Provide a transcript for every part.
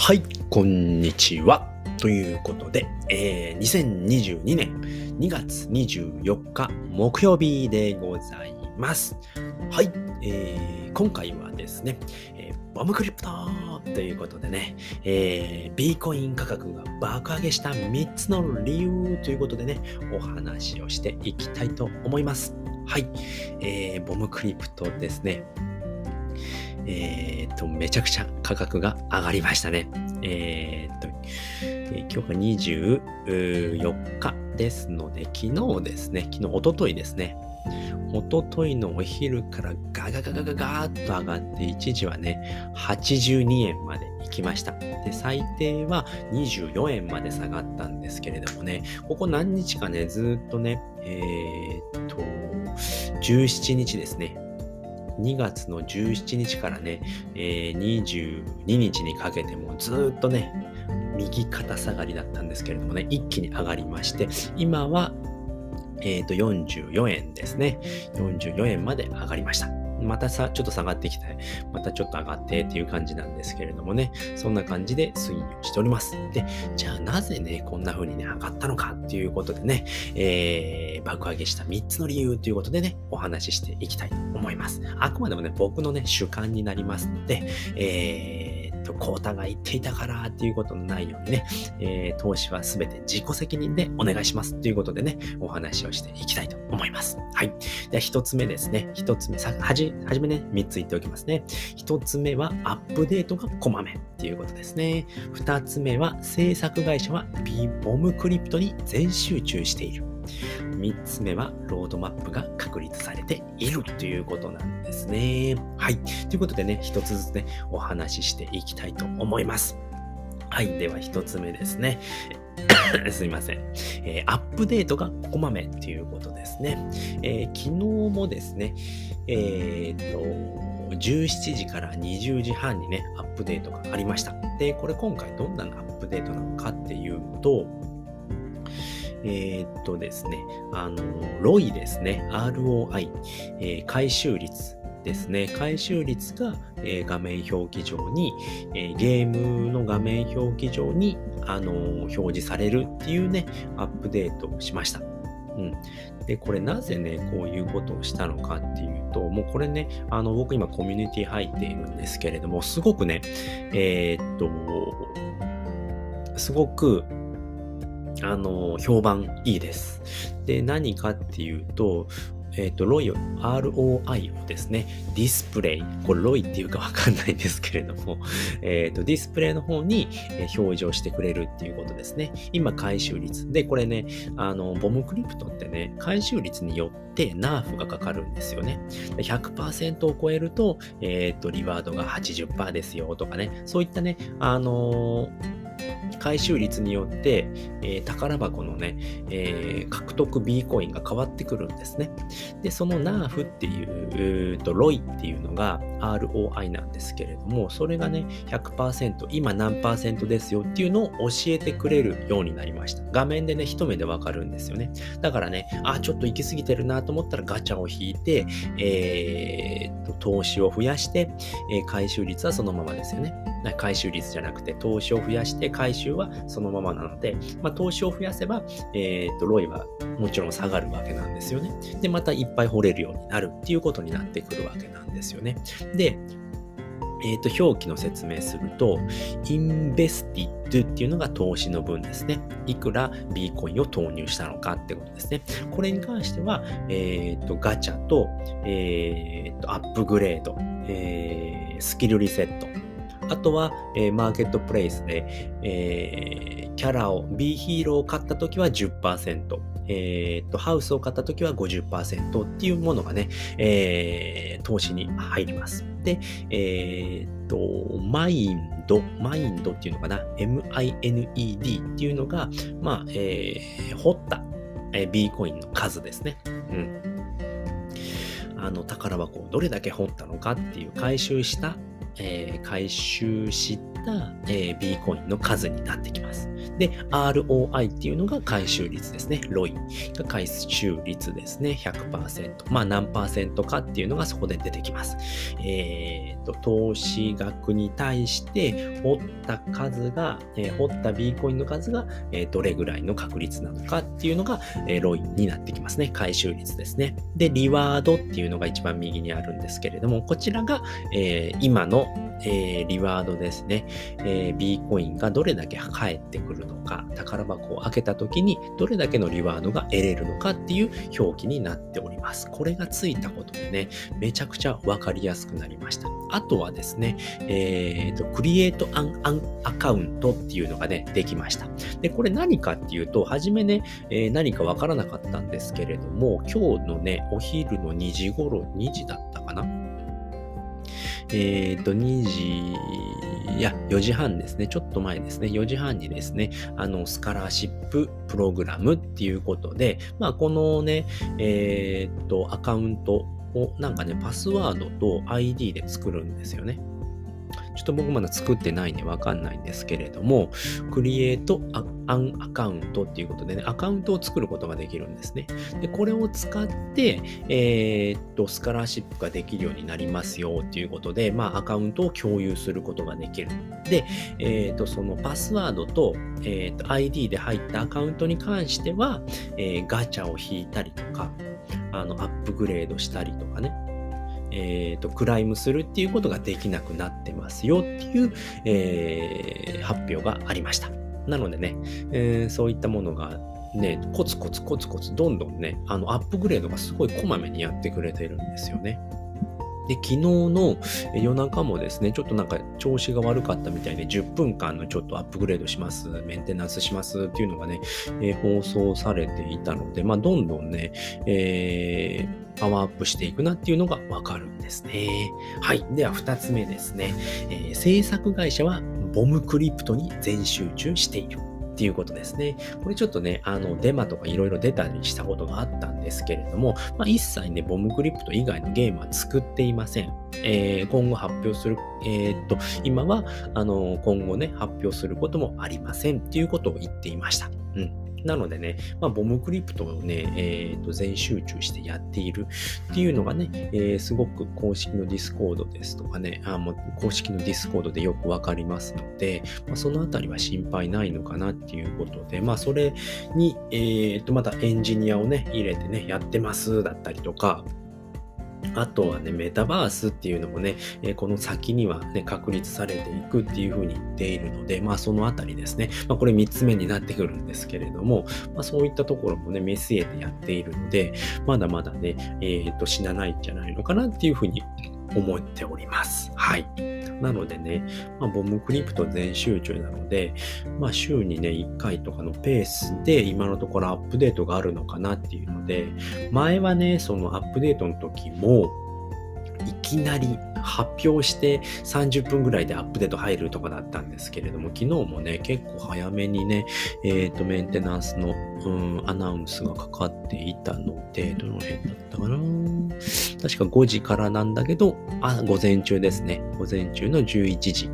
はい、こんにちは。ということで、えー、2022年2月24日木曜日でございます。はい、えー、今回はですね、えー、ボムクリプトということでね、えー、ビーコイン価格が爆上げした3つの理由ということでね、お話をしていきたいと思います。はい、えー、ボムクリプトですね。えー、っと、めちゃくちゃ価格が上がりましたね。えー、っと、今日が24日ですので、昨日ですね、昨日、おとといですね。おとといのお昼からガガガガガガーッと上がって、一時はね、82円まで行きました。で、最低は24円まで下がったんですけれどもね、ここ何日かね、ずっとね、えー、っと、17日ですね、2月の17日からね、えー、22日にかけてもずっとね、右肩下がりだったんですけれどもね、一気に上がりまして、今は、え、ー、と、44円ですね。44円まで上がりました。またさ、ちょっと下がってきて、またちょっと上がってっていう感じなんですけれどもね、そんな感じで推移をしております。で、じゃあなぜね、こんな風にね、上がったのかっていうことでね、えー、爆上げした3つの理由ということでね、お話ししていきたいと思います。あくまでもね、僕のね、主観になりますので、えーと、コータが言っていたからっていうことのないようにね、えー、投資はすべて自己責任でお願いしますということでね、お話をしていきたいと思います。はい。では、一つ目ですね。一つ目、さ、はじ、はじめね、三つ言っておきますね。一つ目は、アップデートがこまめっていうことですね。二つ目は、制作会社はビボムクリプトに全集中している。3つ目は、ロードマップが確立されているということなんですね。はい。ということでね、一つずつね、お話ししていきたいと思います。はい。では、一つ目ですね。すいません、えー、アップデートがこまめっていうことですね。えー、昨日もですね、えー、っと、17時から20時半にね、アップデートがありました。で、これ今回どんなアップデートなのかっていうと、えー、っとですね、あの、ロイですね、ROI、えー、回収率ですね、回収率が、えー、画面表記上に、えー、ゲームの画面表記上に、あの、表示されるっていうね、アップデートをしました。うん。で、これなぜね、こういうことをしたのかっていうと、もうこれね、あの、僕今コミュニティ入っているんですけれども、すごくね、えー、っと、すごく、あの、評判いいです。で、何かっていうと、えっ、ー、と、ロイを、ROI をですね、ディスプレイ、これロイっていうかわかんないんですけれども、えっ、ー、と、ディスプレイの方に表示をしてくれるっていうことですね。今、回収率。で、これね、あの、ボムクリプトってね、回収率によってナーフがかかるんですよね。100%を超えると、えっ、ー、と、リワードが80%ですよとかね、そういったね、あのー回収率によって、えー、宝箱のね、えー、獲得 B コインが変わってくるんですね。で、そのナーフっていう、とロイっていうのが ROI なんですけれども、それがね、100%、今何ですよっていうのを教えてくれるようになりました。画面でね、一目でわかるんですよね。だからね、あ、ちょっと行き過ぎてるなと思ったらガチャを引いて、えー、と、投資を増やして、えー、回収率はそのままですよね。回収率じゃなくて投資を増やして回収はそのままなので、まあ、投資を増やせば、えー、と、ロイはもちろん下がるわけなんですよね。で、またいっぱい掘れるようになるっていうことになってくるわけなんですよね。で、えっ、ー、と、表記の説明すると、インベスティッドっていうのが投資の分ですね。いくら B コインを投入したのかってことですね。これに関しては、えっ、ー、と、ガチャと、えっ、ー、と、アップグレード、えー、スキルリセット、あとは、えー、マーケットプレイスで、えー、キャラを、B ヒーローを買ったときは10%、えー、と、ハウスを買ったときは50%っていうものがね、えー、投資に入ります。で、えー、と、マインド、マインドっていうのかな、MINED っていうのが、まあ、えー、掘った、えー、B コインの数ですね。うん。あの、宝箱をどれだけ掘ったのかっていう回収したえー、回収して、えー、B コインの数になってきます。で、ROI っていうのが回収率ですね。ロイが回収率ですね。100%。まあ何パーセントかっていうのがそこで出てきます。えー、と、投資額に対して掘った数が、えー、掘った B コインの数が、えー、どれぐらいの確率なのかっていうのが、え、ロイになってきますね。回収率ですね。で、リワードっていうのが一番右にあるんですけれども、こちらが、えー、今の、えー、リワードですね。えー、B コインがどれだけ返ってくるのか、宝箱を開けた時にどれだけのリワードが得れるのかっていう表記になっております。これがついたことでね、めちゃくちゃわかりやすくなりました。あとはですね、え、ー、と、クリエイトアンアンアカウントっていうのがね、できました。で、これ何かっていうと、はじめね、えー、何かわからなかったんですけれども、今日のね、お昼の2時頃、2時だったかな？えっ、と、2時、いや、4時半ですね。ちょっと前ですね。4時半にですね、あの、スカラーシッププログラムっていうことで、まあ、このね、えっ、と、アカウントをなんかね、パスワードと ID で作るんですよね。ちょっと僕まだ作ってないんでわかんないんですけれども、クリエイトアンアカウントっていうことでね、アカウントを作ることができるんですね。で、これを使って、えー、っと、スカラーシップができるようになりますよっていうことで、まあ、アカウントを共有することができる。で、えー、っと、そのパスワードと、えー、っと、ID で入ったアカウントに関しては、えガチャを引いたりとか、あの、アップグレードしたりとかね、えーと、クライムするっていうことができなくなってますよっていう、えー、発表がありました。なのでね、えー、そういったものがね、コツコツコツコツどんどんね、あのアップグレードがすごいこまめにやってくれてるんですよね。で、昨日の夜中もですね、ちょっとなんか調子が悪かったみたいで、10分間のちょっとアップグレードします、メンテナンスしますっていうのがね、えー、放送されていたので、まあ、どんどんね、えー、パワーアップしていくなっていうのがわかるんですね。はい。では、二つ目ですね。えー、制作会社はボムクリプトに全集中している。っていうことですね。これちょっとね、あの、デマとかいろいろ出たりしたことがあったんですけれども、まあ、一切ね、ボムクリプト以外のゲームは作っていません。えー、今後発表する、えー、っと、今は、あの、今後ね、発表することもありませんっていうことを言っていました。うん。なのでね、まあ、 Bombcrypto をね、えー、と全集中してやっているっていうのがね、えー、すごく公式の Discord ですとかね、あもう公式の Discord でよくわかりますので、まあ、そのあたりは心配ないのかなっていうことで、まあ、それに、えー、とまたエンジニアをね、入れてね、やってますだったりとか、あとはね、メタバースっていうのもね、えこの先にはね、確立されていくっていうふうに言っているので、まあそのあたりですね、まあこれ3つ目になってくるんですけれども、まあそういったところもね、見据えてやっているので、まだまだね、えっ、と死なないんじゃないのかなっていうふうに思っております。はい。なのでね、まあ、ボムクリプト全集中なので、まあ、週にね、1回とかのペースで今のところアップデートがあるのかなっていうので、前はね、そのアップデートの時も、いきなり発表して30分ぐらいでアップデート入るとかだったんですけれども、昨日もね、結構早めにね、えっ、ー、と、メンテナンスの、うん、アナウンスがかかっていたので、どの辺だったかな確か5時からなんだけど、あ、午前中ですね。午前中の11時。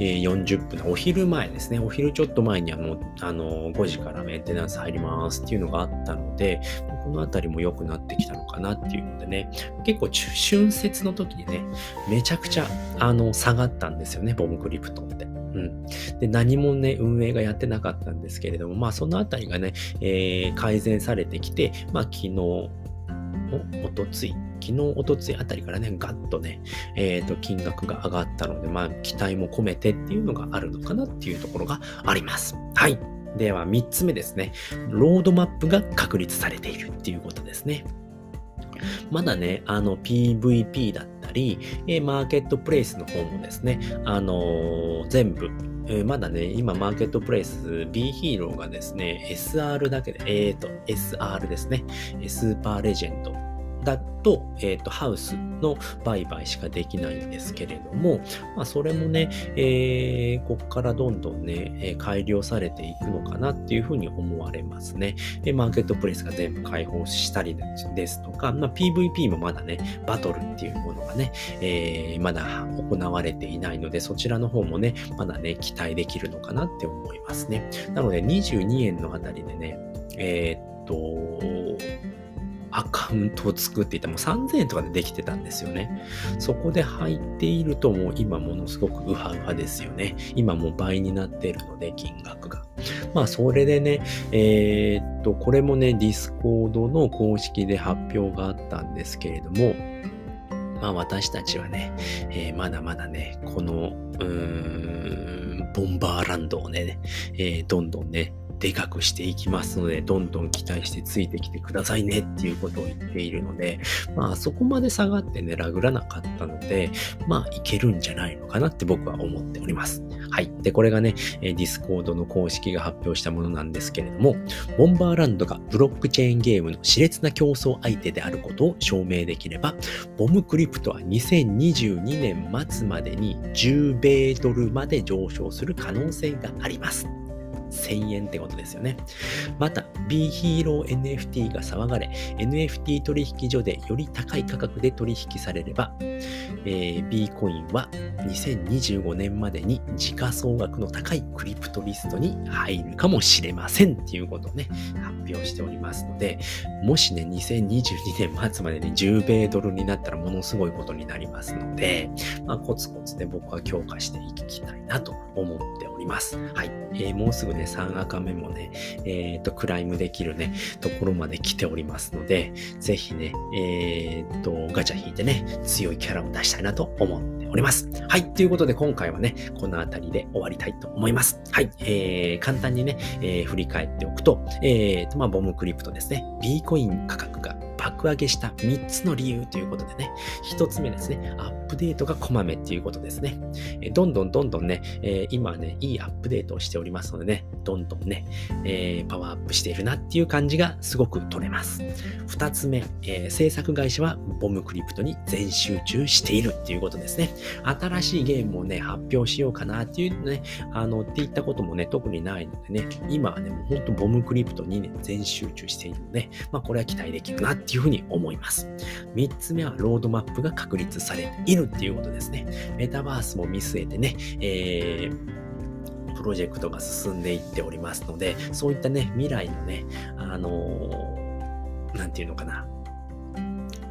えー、40分、お昼前ですね。お昼ちょっと前にあの、あの、5時からメンテナンス入りますっていうのがあったので、このあたりも良くなってきたのかなっていうのでね、結構春節の時にね、めちゃくちゃ、あの、下がったんですよね、ボムクリプトって。うん。で、何もね、運営がやってなかったんですけれども、まあ、そのあたりがね、えー、改善されてきて、まあ、昨日、お、おとつい、昨日、おとついあたりからね、ガッとね、えっ、ー、と、金額が上がったので、まあ、期待も込めてっていうのがあるのかなっていうところがあります。はい。では、3つ目ですね。ロードマップが確立されているっていうことですね。まだね、あの PVP だったり、マーケットプレイスの方もですね、あのー、全部、えー、まだね、今マーケットプレイス B ヒーローがですね、SR だけで、えっ、ー、と、SR ですね、スーパーレジェンドだと、えっ、ー、と、ハウスの売買しかできないんですけれども、まあ、それもね、えー、ここからどんどんね、え改良されていくのかなっていうふうに思われますね。で、マーケットプレイスが全部開放したりですとか、まあ、PVP もまだね、バトルっていうものがね、えー、まだ行われていないので、そちらの方もね、まだね、期待できるのかなって思いますね。なので、22円のあたりでね、えー、っと、アカウントを作っていたもう3000円とかでできてたんですよね。そこで入っているともう今ものすごくウハウハですよね。今もう倍になっているので金額が。まあそれでね、えー、っと、これもね、 Discord の公式で発表があったんですけれども、まあ私たちはね、えー、まだまだね、この、うーん、ボンバーランドをね、えー、どんどんね、でかくしていきますので、どんどん期待してついてきてくださいねっていうことを言っているので、まあそこまで下がってね、ラグらなかったので、まあいけるんじゃないのかなって僕は思っております。はい。で、これがね、 Discord の公式が発表したものなんですけれども、ボンバーランドがブロックチェーンゲームの熾烈な競争相手であることを証明できれば、 Bombcrypto は2022年末までに10米ドルまで上昇する可能性があります。1000円ってことですよね。また、 BHERO NFT が騒がれ、NFT 取引所でより高い価格で取引されれば、えー、 Bcoin は2025年までに時価総額の高いクリプトリストに入るかもしれませんっていうことをね、発表しておりますので、もしね、2022年末までに10米ドルになったらものすごいことになりますので、まあ、コツコツで僕は強化していきたいなと思っております。はい。えー、もうすぐね、3赤目もね、えっ、ー、と、クライムできるね、ところまで来ておりますので、ぜひね、えっ、ー、と、ガチャ引いてね、強いキャラを出したいなと思っております。はい。ということで、今回はね、この辺りで終わりたいと思います。はい。えー、簡単にね、えー、振り返っておくと、えーと、まあ、ボムクリプトですね。B コイン価格が爆上げした3つの理由ということでね、1つ目ですね、アップデートがこまめっていうことですね。えどんどんどんどんね、えー、今ね、いいアップデートをしておりますのでね、どんどんね、えー、パワーアップしているなっていう感じがすごく取れます。2つ目、えー、制作会社はボムクリプトに全集中しているっていうことですね。新しいゲームをね、発表しようかなっていうね、あの、っていったこともね、特にないのでね、今はね、もうほんとボムクリプトにね、全集中しているので、まあこれは期待できるなっていういうふうに思います。3つ目はロードマップが確立されているっていうことですね。メタバースも見据えてね、えー、プロジェクトが進んでいっておりますので、そういったね、未来のね、あのー、なんていうのかな、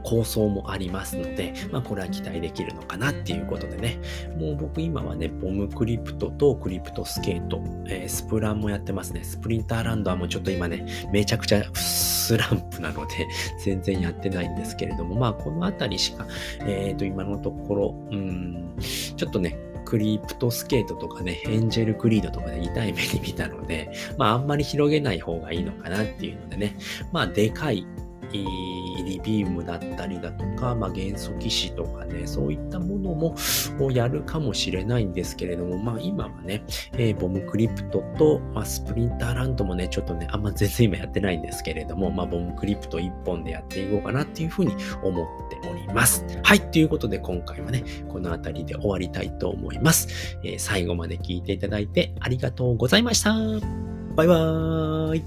構想もありますので、まあこれは期待できるのかなっていうことでね、もう僕今はね、ボムクリプトとクリプトスケート、えー、スプランもやってますね。スプリンターランドはもうちょっと今ね、めちゃくちゃ スランプなので、全然やってないんですけれども、まあこのあたりしか、えっ、ー、と今のところ、うん、ちょっとね、クリプトスケートとかね、エンジェルクリードとかで痛い目に見たので、まああんまり広げない方がいいのかなっていうのでね、まあでかいリビウムだったりだとか、まあ、元素騎士とかね、そういったものもやるかもしれないんですけれども、まあ今はね、えー、ボムクリプトと、まあ、スプリンターランドもね、ちょっとね、あんま全然今やってないんですけれども、まあボムクリプト1本でやっていこうかなっていうふうに思っております。はい、ということで今回はね、この辺りで終わりたいと思います。えー、最後まで聞いていただいてありがとうございました。バイバーイ。